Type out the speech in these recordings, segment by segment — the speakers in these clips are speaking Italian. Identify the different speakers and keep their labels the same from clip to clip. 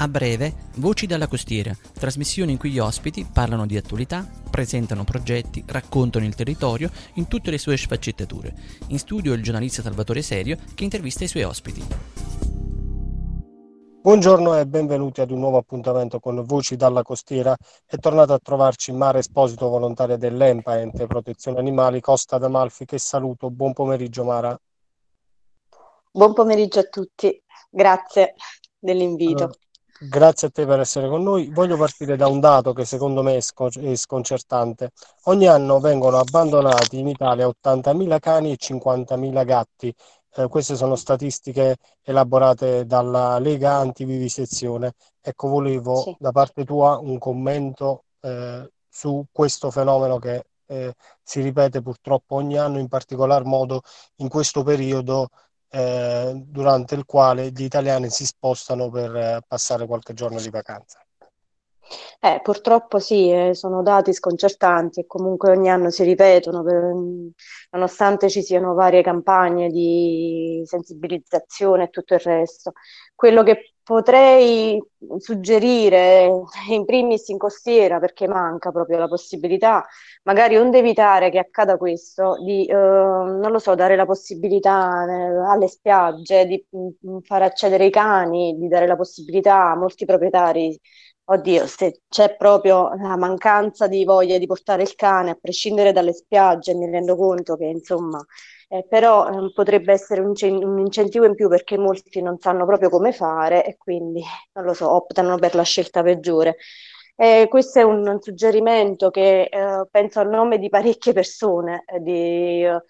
Speaker 1: A breve, Voci dalla costiera, trasmissione in cui gli ospiti parlano di attualità, presentano progetti, raccontano il territorio in tutte le sue sfaccettature. In studio il giornalista Salvatore Serio che intervista i suoi ospiti.
Speaker 2: Buongiorno e benvenuti ad un nuovo appuntamento con Voci dalla costiera. È tornato a trovarci Mara Esposito, volontaria dell'EMPA, Ente Protezione Animali, Costa d'Amalfi, che saluto. Buon pomeriggio Mara.
Speaker 3: Buon pomeriggio a tutti, grazie dell'invito.
Speaker 2: Allora, Grazie a te per essere con noi. Voglio partire da un dato che secondo me è sconcertante. Ogni anno vengono abbandonati in Italia 80.000 cani e 50.000 gatti. Eh, queste sono statistiche elaborate dalla Lega Antivivisezione. Ecco, volevo sì. da parte tua un commento eh, su questo fenomeno che eh, si ripete purtroppo ogni anno, in particolar modo in questo periodo eh, durante il quale gli italiani si spostano per eh, passare qualche giorno di vacanza.
Speaker 3: Eh, purtroppo sì, eh, sono dati sconcertanti e comunque ogni anno si ripetono, per, nonostante ci siano varie campagne di sensibilizzazione e tutto il resto. Quello che potrei suggerire in primis in costiera, perché manca proprio la possibilità, magari onde evitare che accada questo, di, eh, non lo so, dare la possibilità eh, alle spiagge di mm, far accedere i cani, di dare la possibilità a molti proprietari Oddio, se c'è proprio la mancanza di voglia di portare il cane, a prescindere dalle spiagge, mi rendo conto che insomma, eh, però eh, potrebbe essere un, un, incentivo in più perché molti non sanno proprio come fare e quindi, non lo so, optano per la scelta peggiore. Eh, questo è un, suggerimento che eh, penso a nome di parecchie persone, eh, di eh,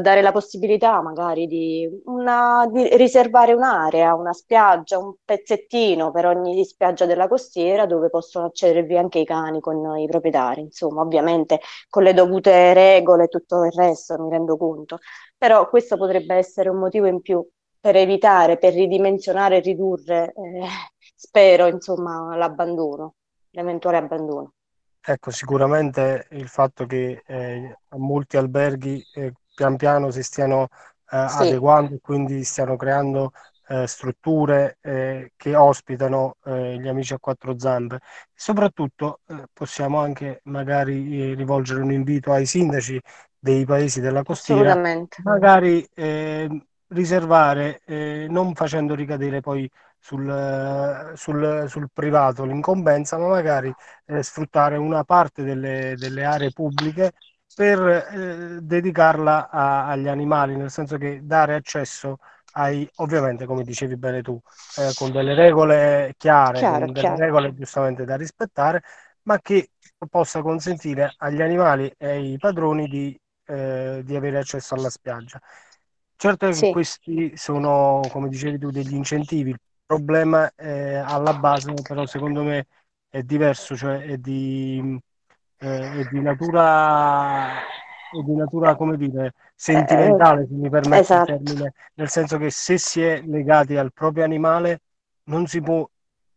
Speaker 3: dare la possibilità magari di, una, di, riservare un'area, una spiaggia, un pezzettino per ogni spiaggia della costiera dove possono accedervi anche i cani con i proprietari, insomma, ovviamente con le dovute regole e tutto il resto, mi rendo conto. Però questo potrebbe essere un motivo in più per evitare, per ridimensionare e ridurre, eh, spero, insomma, l'abbandono l'eventuale abbandono.
Speaker 2: Ecco, sicuramente il fatto che eh, molti alberghi eh, pian piano si stiano eh, sì. adeguando e quindi stiano creando eh, strutture eh, che ospitano eh, gli amici a quattro zampe. Soprattutto possiamo anche magari rivolgere un invito ai sindaci dei paesi della costiera, magari riservare, non facendo ricadere poi sul, sul, sul privato l'incombenza, ma magari eh, sfruttare una parte delle, delle aree pubbliche per eh, dedicarla a, agli animali, nel senso che dare accesso ai, ovviamente come dicevi bene tu, eh, con delle regole chiare, chiaro, con delle chiaro. regole giustamente da rispettare, ma che possa consentire agli animali e ai padroni di, eh, di avere accesso alla spiaggia. Certo che sì. questi sono, come dicevi tu, degli incentivi problema eh, alla base, però secondo me è diverso, cioè è di, eh, è di natura, è di natura, come dire, sentimentale, se mi permette esatto. il termine, nel senso che se si è legati al proprio animale non si può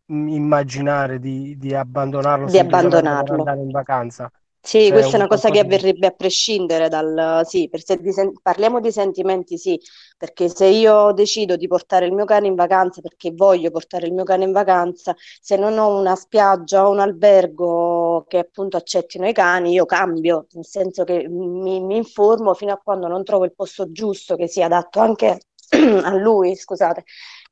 Speaker 2: immaginare di, di abbandonarlo
Speaker 3: di abbandonarlo. per
Speaker 2: andare in vacanza.
Speaker 3: Sì, cioè, questa è una cosa che avverrebbe a prescindere dal... Sì, se di sen- parliamo di sentimenti, sì, perché se io decido di portare il mio cane in vacanza perché voglio portare il mio cane in vacanza, se non ho una spiaggia o un albergo che appunto accettino i cani, io cambio, nel senso che mi, mi informo fino a quando non trovo il posto giusto che sia adatto anche a lui, scusate,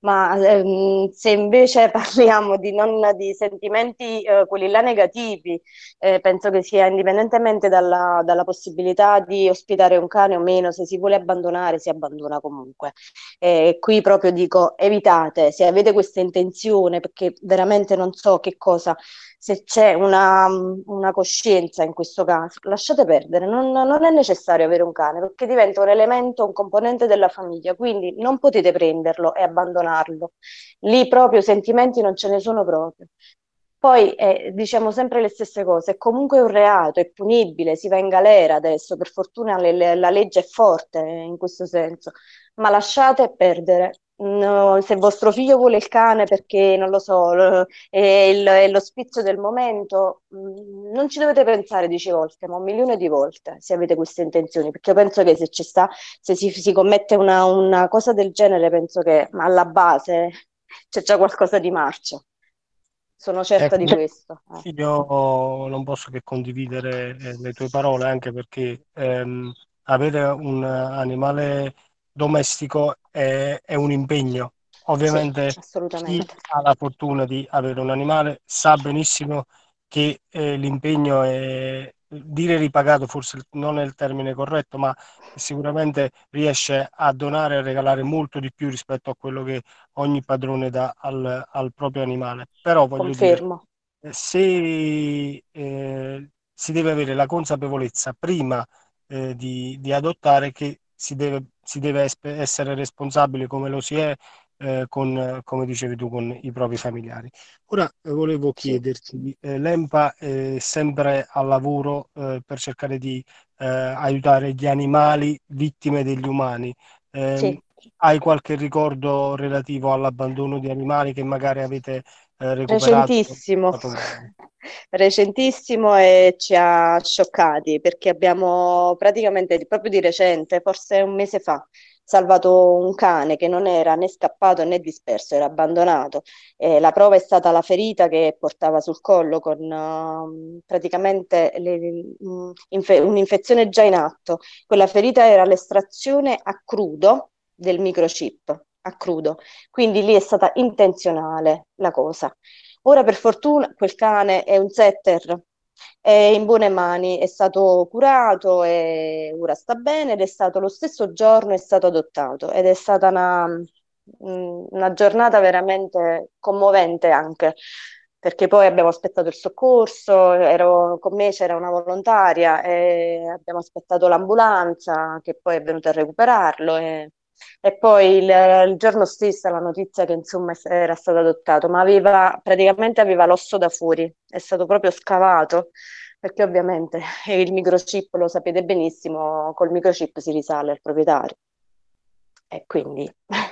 Speaker 3: ma ehm, se invece parliamo di, non, di sentimenti, eh, quelli là negativi, eh, penso che sia indipendentemente dalla, dalla, possibilità di ospitare un cane o meno, se si vuole abbandonare, si abbandona comunque. E qui proprio dico, evitate, se avete questa intenzione, perché veramente non so che cosa se c'è una, una, coscienza in questo caso, lasciate perdere, non, non, è necessario avere un cane perché diventa un elemento, un componente della famiglia, quindi non potete prenderlo e abbandonarlo. Lì proprio sentimenti non ce ne sono proprio. Poi eh, diciamo sempre le stesse cose, è comunque un reato, è punibile, si va in galera adesso, per fortuna le, le, la legge è forte in questo senso, ma lasciate perdere, No, se vostro figlio vuole il cane perché non lo so, è, il, è lo spizio del momento, mm, non ci dovete pensare dieci volte, ma un milione di volte se avete queste intenzioni, perché io penso che se ci sta, se si, si commette una, una, cosa del genere, penso che alla base c'è già qualcosa di marcio. sono certa ecco, di questo.
Speaker 2: Eh. Io non posso che condividere eh, le tue parole anche perché ehm, avere un animale domestico è, è un impegno. Ovviamente sì, chi ha la fortuna di avere un animale sa benissimo che eh, l'impegno è dire ripagato, forse non è il termine corretto, ma sicuramente riesce a donare e regalare molto di più rispetto a quello che ogni padrone dà al, al proprio animale. Però voglio Confermo. dire, se eh, si deve avere la consapevolezza prima eh, di, di, adottare che si deve, si deve essere responsabile come lo si è eh, con, come dicevi tu, con i propri familiari. Ora eh, volevo chiederti, eh, l'EMPA è sempre al lavoro eh, per cercare di eh, aiutare gli animali vittime degli umani. Ehm, sì. Hai qualche ricordo relativo all'abbandono di animali che magari avete eh, recuperato?
Speaker 3: Recentissimo. Recentissimo e ci ha scioccati perché abbiamo praticamente proprio di recente, forse un mese fa, salvato un cane che non era né scappato né disperso, era abbandonato. Eh, la prova è stata la ferita che portava sul collo con uh, praticamente le, um, infe- un'infezione già in atto. Quella ferita era l'estrazione a crudo del microchip, a crudo. Quindi lì è stata intenzionale la cosa. Ora per fortuna quel cane è un setter è in buone mani, è stato curato e ora sta bene ed è stato lo stesso giorno è stato adottato ed è stata una, mm, una giornata veramente commovente anche perché poi abbiamo aspettato il soccorso, ero, con me c'era una volontaria e abbiamo aspettato l'ambulanza che poi è venuta a recuperarlo e e poi il, il, giorno stesso la notizia che insomma era stato adottato, ma aveva praticamente aveva l'osso da fuori, è stato proprio scavato, perché ovviamente il microchip, lo sapete benissimo, col microchip si risale al proprietario. E quindi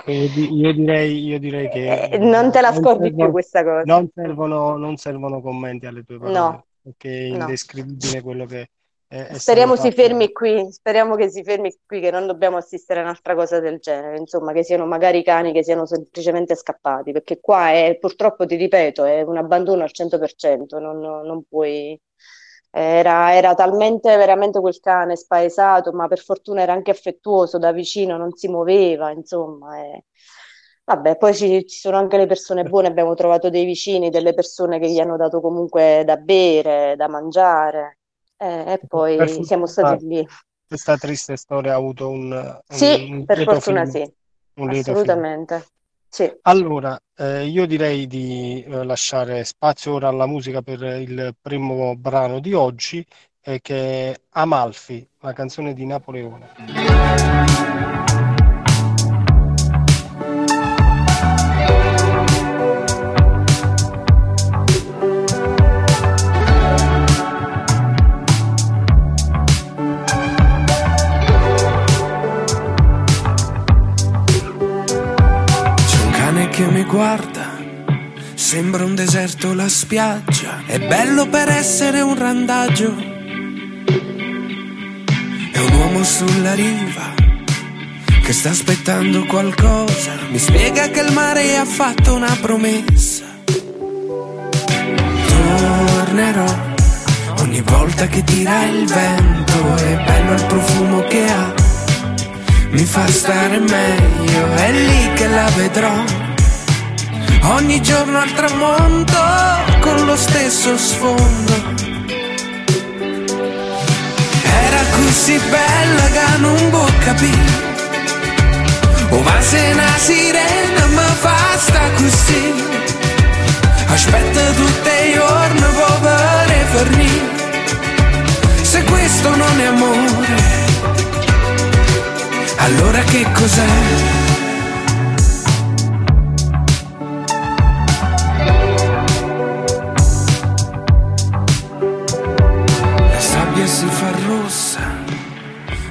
Speaker 2: io direi, io direi che
Speaker 3: eh, non te la scordi più questa cosa.
Speaker 2: Non servono, non servono commenti alle tue parole, no, perché è indescrivibile no. quello che
Speaker 3: speriamo si fermi qui, speriamo che si fermi qui, che non dobbiamo assistere a un'altra cosa del genere, insomma, che siano magari cani che siano semplicemente scappati, perché qua è, purtroppo, ti ripeto, è un abbandono al 100%, non, non puoi... Era, era, talmente veramente quel cane spaesato, ma per fortuna era anche affettuoso da vicino, non si muoveva, insomma. E... Vabbè, poi ci, ci, sono anche le persone buone, abbiamo trovato dei vicini, delle persone che gli hanno dato comunque da bere, da mangiare eh, e poi per siamo stati lì.
Speaker 2: Questa triste storia ha avuto un, un
Speaker 3: Sì, un per fortuna film, sì, assolutamente. Sì.
Speaker 2: Allora, eh, io direi di eh, lasciare spazio ora alla musica per il primo brano di oggi, eh, che è Amalfi, la canzone di Napoleone.
Speaker 4: Guarda. Sembra un deserto la spiaggia, è bello per essere un randaggio. È un uomo sulla riva che sta aspettando qualcosa. Mi spiega che il mare ha fatto una promessa. Tornerò ogni volta che tira il vento, è bello il profumo che ha. Mi fa stare meglio, è lì che la vedrò ogni giorno al tramonto con lo stesso sfondo. Era così bella che non può capire. O va se una sirena ma sta così. Aspetta tutti i giorni per fornire. Se questo non è amore, allora che cos'è?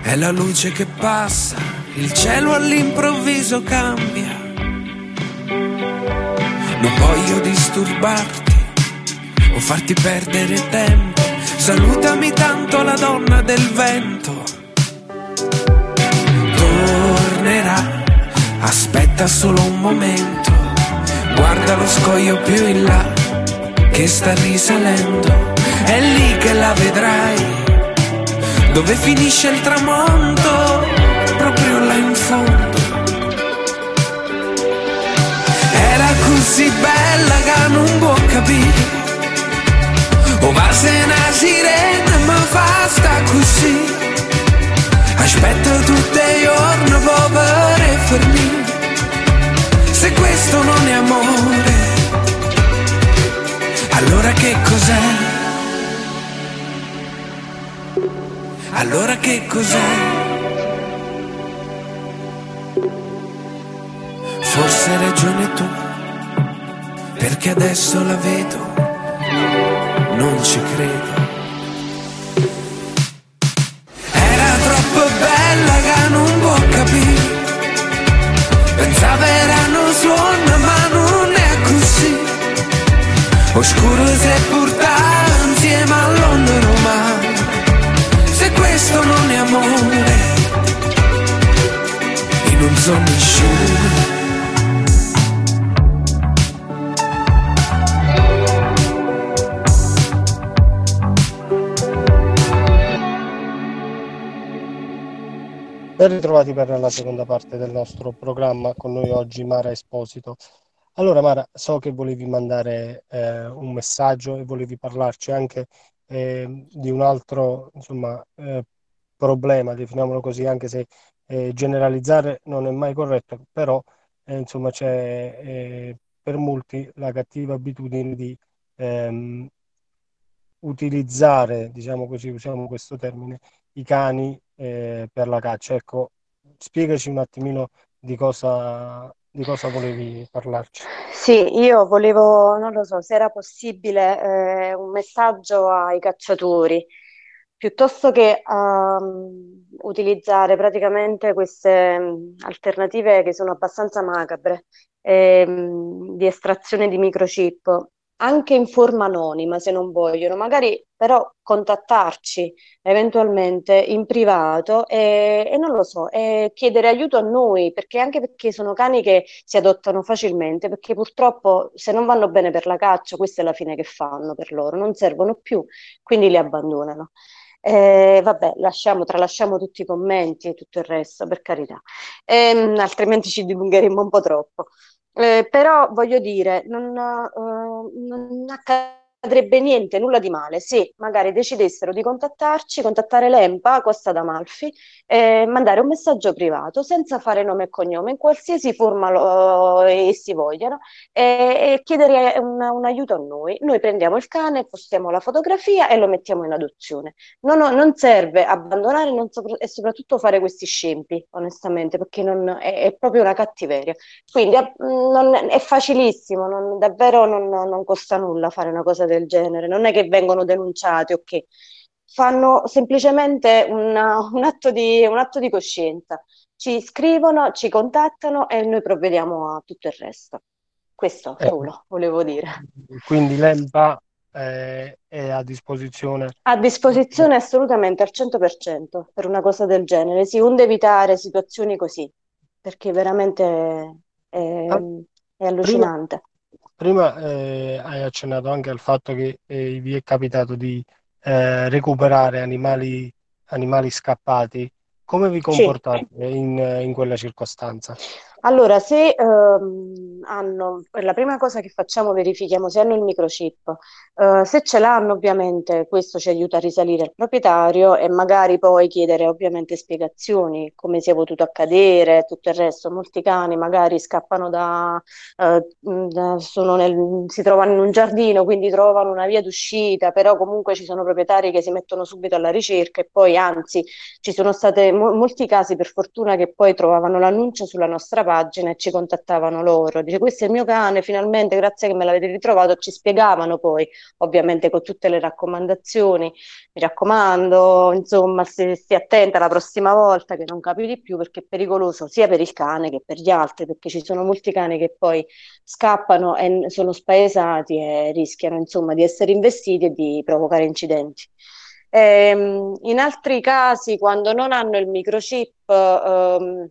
Speaker 4: È la luce che passa, il cielo all'improvviso cambia. Non voglio disturbarti o farti perdere tempo. Salutami tanto la donna del vento. Tornerà, aspetta solo un momento. Guarda lo scoglio più in là. che sta risalendo, è lì che la vedrai, dove finisce il tramonto, proprio là in fondo. Era così bella che non può capire, o va se una sirena ma fa sta così. Aspetta tutte i giorni che cos'è? Forse hai ragione tu Perché adesso la vedo Non ci credo. Pensava erano suono ma non è così. Oscuro se portare E non so nessuno
Speaker 2: Ben ritrovati per la seconda parte del nostro programma con noi oggi Mara Esposito. Allora Mara, so che volevi mandare eh, un messaggio e volevi parlarci anche eh, di un altro insomma, eh, problema, definiamolo così, anche se eh, generalizzare non è mai corretto, però eh, insomma c'è eh, per molti la cattiva abitudine di ehm, utilizzare, diciamo così, usiamo questo termine, i cani eh, per la caccia. Ecco, spiegaci un attimino di cosa, di cosa volevi parlarci.
Speaker 3: Sì, io volevo, non lo so, se era possibile eh, un messaggio ai cacciatori, piuttosto che um, utilizzare praticamente queste um, alternative che sono abbastanza macabre ehm, di estrazione di microchip anche in forma anonima se non vogliono, magari però contattarci eventualmente in privato e, e non lo so, e chiedere aiuto a noi, perché anche perché sono cani che si adottano facilmente, perché purtroppo se non vanno bene per la caccia, questa è la fine che fanno per loro, non servono più, quindi li abbandonano. Eh, vabbè, lasciamo, tralasciamo tutti i commenti e tutto il resto, per carità, eh, altrimenti ci dilungheremo un po' troppo. Eh, però voglio dire, non, uh, non accade accadrebbe niente, nulla di male, se magari decidessero di contattarci, contattare l'EMPA, Costa d'Amalfi, e mandare un messaggio privato senza fare nome e cognome, in qualsiasi forma lo, essi vogliano, e, e chiedere un, un, aiuto a noi. Noi prendiamo il cane, postiamo la fotografia e lo mettiamo in adozione. Non, non serve abbandonare non so, e soprattutto fare questi scempi, onestamente, perché non, è, è, proprio una cattiveria. Quindi è, non, è facilissimo, davvero non costa nulla fare una cosa del del genere, non è che vengono denunciati o okay. fanno semplicemente una, un, atto di, un atto di coscienza, ci scrivono, ci contattano e noi provvediamo a tutto il resto. Questo eh, solo volevo dire.
Speaker 2: Quindi l'EMPA eh, è a disposizione?
Speaker 3: A disposizione assolutamente al 100% per una cosa del genere. Si onde evitare situazioni così, perché veramente è, ah, è allucinante.
Speaker 2: Prima eh, hai accennato anche al fatto che eh, vi è capitato di eh, recuperare animali, animali scappati. Come vi comportate sì. in, in quella circostanza?
Speaker 3: Allora, se ehm, hanno, la prima cosa che facciamo verifichiamo se hanno il microchip. Eh, se ce l'hanno, ovviamente, questo ci aiuta a risalire al proprietario e magari poi chiedere ovviamente spiegazioni, come sia potuto accadere, tutto il resto. Molti cani magari scappano da, eh, da nel, si trovano in un giardino, quindi trovano una via d'uscita, però comunque ci sono proprietari che si mettono subito alla ricerca e poi, anzi, ci sono stati mo- molti casi per fortuna che poi trovavano l'annuncio sulla nostra pagina pagina e ci contattavano loro. Dice questo è il mio cane, finalmente grazie che me l'avete ritrovato, ci spiegavano poi ovviamente con tutte le raccomandazioni, mi raccomando, insomma stia attenta la prossima volta che non capi di più perché è pericoloso sia per il cane che per gli altri, perché ci sono molti cani che poi scappano e sono spaesati e rischiano insomma di essere investiti e di provocare incidenti. Ehm, in altri casi, quando non hanno il microchip, ehm,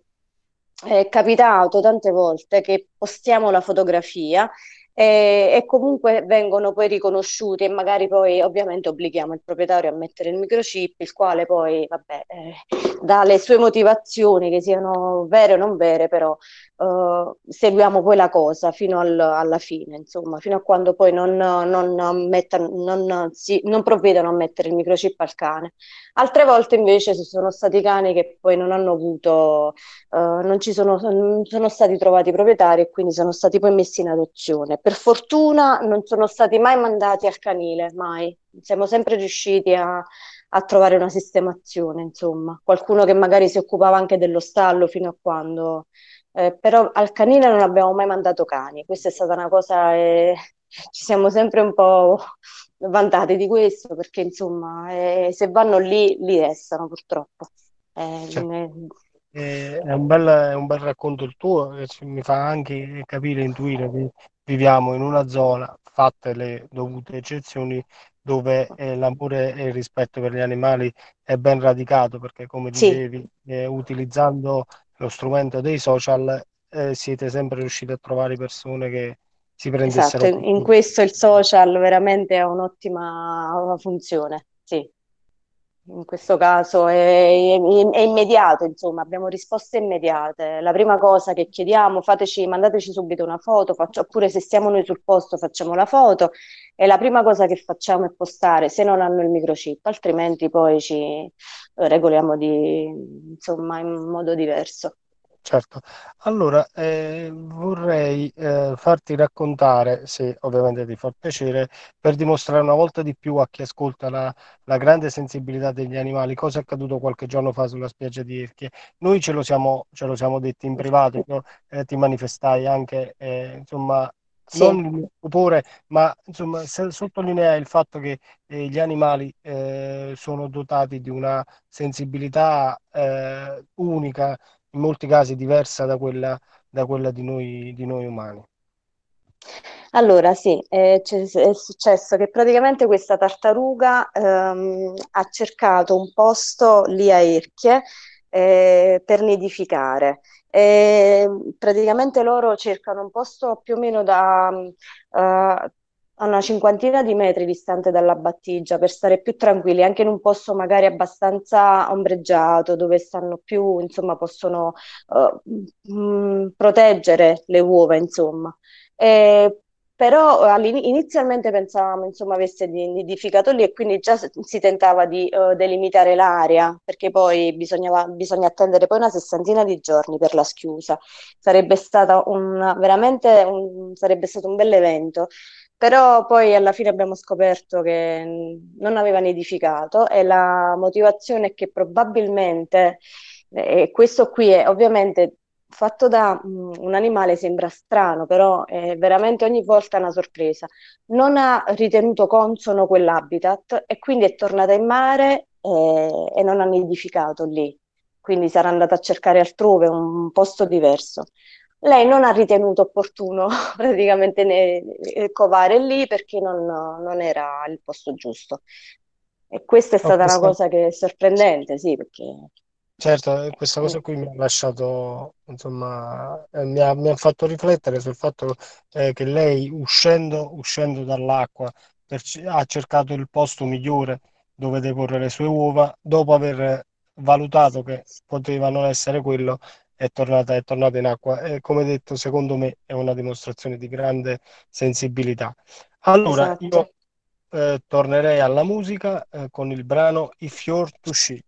Speaker 3: è capitato tante volte che postiamo la fotografia e, e, comunque vengono poi riconosciuti e magari poi ovviamente obblighiamo il proprietario a mettere il microchip, il quale poi vabbè, eh, dà le sue motivazioni che siano vere o non vere, però eh, seguiamo poi la cosa fino al, alla fine, insomma, fino a quando poi non, non, metta, non, si, non provvedano a mettere il microchip al cane. Altre volte invece ci sono stati cani che poi non hanno avuto, eh, non ci sono, sono stati trovati proprietari e quindi sono stati poi messi in adozione. Per fortuna non sono stati mai mandati al canile, mai. Siamo sempre riusciti a, a trovare una sistemazione, insomma. Qualcuno che magari si occupava anche dello stallo fino a quando... Eh, però al canile non abbiamo mai mandato cani. Questa è stata una cosa... Eh, ci siamo sempre un po' vantati di questo perché insomma eh, se vanno lì li restano purtroppo. Eh,
Speaker 2: certo. ne... È un, bel, è un bel racconto il tuo, mi fa anche capire, intuire che viviamo in una zona, fatte le dovute eccezioni, dove eh, l'amore e il rispetto per gli animali è ben radicato, perché come dicevi, sì. eh, utilizzando lo strumento dei social eh, siete sempre riusciti a trovare persone che si prendessero...
Speaker 3: Esatto, in questo il social veramente ha un'ottima funzione, sì in questo caso è, è, immediato, insomma, abbiamo risposte immediate. La prima cosa che chiediamo, fateci, mandateci subito una foto, faccio, oppure se siamo noi sul posto facciamo la foto e la prima cosa che facciamo è postare se non hanno il microchip, altrimenti poi ci eh, regoliamo di, insomma, in modo diverso.
Speaker 2: Certo, allora eh, vorrei eh, farti raccontare, se ovviamente ti fa piacere, per dimostrare una volta di più a chi ascolta la, la grande sensibilità degli animali, cosa è accaduto qualche giorno fa sulla spiaggia di Erchie. Noi ce lo siamo, ce lo siamo detti in privato, io, eh, ti manifestai anche, eh, insomma, sì. non il stupore, ma insomma, sottolineai il fatto che eh, gli animali eh, sono dotati di una sensibilità unica in molti casi diversa da quella, da quella di, noi, di noi umani.
Speaker 3: Allora, sì, è, è, successo che praticamente questa tartaruga ehm, ha cercato un posto lì a Erchie eh, per nidificare. E praticamente loro cercano un posto più o meno da uh, a una cinquantina di metri distante dalla battigia per stare più tranquilli, anche in un posto magari abbastanza ombreggiato, dove stanno più, insomma, possono uh, mh, proteggere le uova, insomma. E, però inizialmente pensavamo insomma avesse nidificato lì e quindi già si tentava di uh, delimitare l'area perché poi bisognava, bisogna attendere poi una sessantina di giorni per la schiusa sarebbe un, un, sarebbe stato un bel evento però poi alla fine abbiamo scoperto che non aveva nidificato e la motivazione è che probabilmente, e questo qui è ovviamente fatto da um, un animale sembra strano, però è veramente ogni volta una sorpresa. Non ha ritenuto consono quell'habitat e quindi è tornata in mare e, e non ha nidificato lì. Quindi sarà andata a cercare altrove un posto diverso lei non ha ritenuto opportuno praticamente ne, ne, covare lì perché non, non, era il posto giusto. E questa è stata no, questa... una cosa che è sorprendente, sì, perché...
Speaker 2: Certo, eh, questa cosa qui mi ha lasciato, insomma, eh, mi, ha, mi, ha, fatto riflettere sul fatto eh, che lei uscendo, uscendo dall'acqua per, ha cercato il posto migliore dove deporre le sue uova, dopo aver valutato che poteva non essere quello, è tornata, è tornata in acqua. E come detto, secondo me è una dimostrazione di grande sensibilità. Allora, esatto. io eh, tornerei alla musica eh, con il brano If You're to She.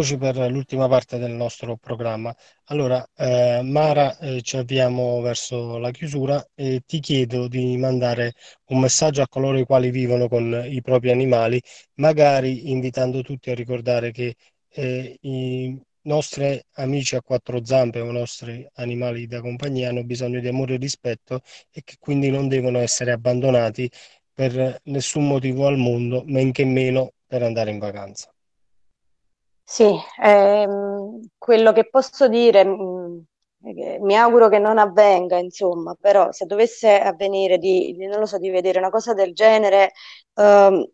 Speaker 2: Rieccoci per l'ultima parte del nostro programma. Allora, eh, Mara, eh, ci avviamo verso la chiusura e ti chiedo di mandare un messaggio a coloro i quali vivono con i propri animali, magari invitando tutti a ricordare che eh, i nostri amici a quattro zampe o i nostri animali da compagnia hanno bisogno di amore e rispetto e che quindi non devono essere abbandonati per nessun motivo al mondo, men che meno per andare in vacanza.
Speaker 3: Sì, ehm, quello che posso dire, mh, mm, mi auguro che non avvenga, insomma, però se dovesse avvenire di, lo so, di vedere una cosa del genere, ehm,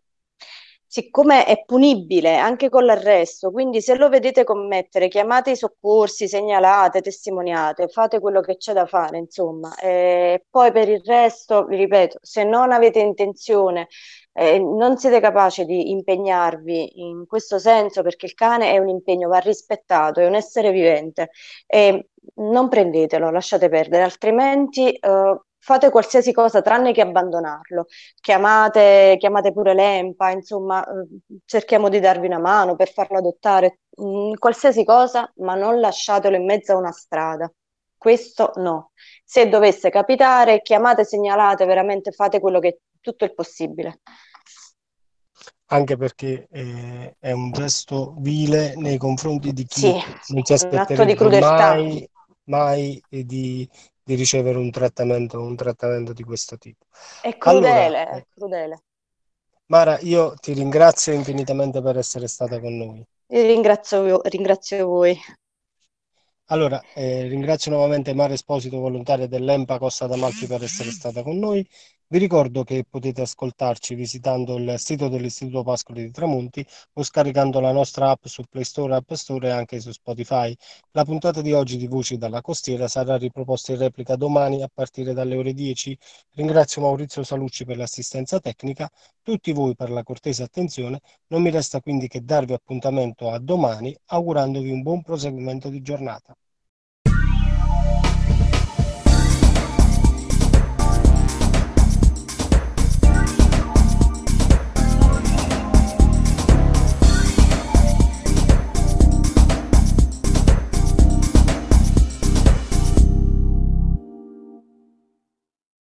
Speaker 3: siccome è punibile anche con l'arresto, quindi se lo vedete commettere, chiamate i soccorsi, segnalate, testimoniate, fate quello che c'è da fare, insomma. E poi per il resto, vi ripeto, se non avete intenzione eh, non siete capaci di impegnarvi in questo senso perché il cane è un impegno, va rispettato, è un essere vivente e non prendetelo, lasciate perdere, altrimenti eh, fate qualsiasi cosa tranne che abbandonarlo. Chiamate, chiamate pure l'EMPA, insomma, eh, cerchiamo di darvi una mano per farlo adottare, mh, mm, qualsiasi cosa, ma non lasciatelo in mezzo a una strada. Questo no. Se dovesse capitare, chiamate, segnalate, veramente fate quello che tutto il possibile
Speaker 2: anche perché eh, è un gesto vile nei confronti di chi sì, non si aspetterebbe mai, mai di, di, ricevere un trattamento, un trattamento di questo tipo.
Speaker 3: È crudele, allora, è crudele.
Speaker 2: Mara, io ti ringrazio infinitamente per essere stata con noi.
Speaker 3: Ringrazio, ringrazio voi.
Speaker 2: Allora, eh, ringrazio nuovamente Mara Esposito, volontaria dell'EMPA Costa d'Amalfi per essere stata con noi. Vi ricordo che potete ascoltarci visitando il sito dell'Istituto Pascoli di Tramonti o scaricando la nostra app su Play Store, App Store e anche su Spotify. La puntata di oggi di Voci dalla Costiera sarà riproposta in replica domani a partire dalle ore 10. Ringrazio Maurizio Salucci per l'assistenza tecnica, tutti voi per la cortese attenzione. Non mi resta quindi che darvi appuntamento a domani augurandovi un buon proseguimento di giornata.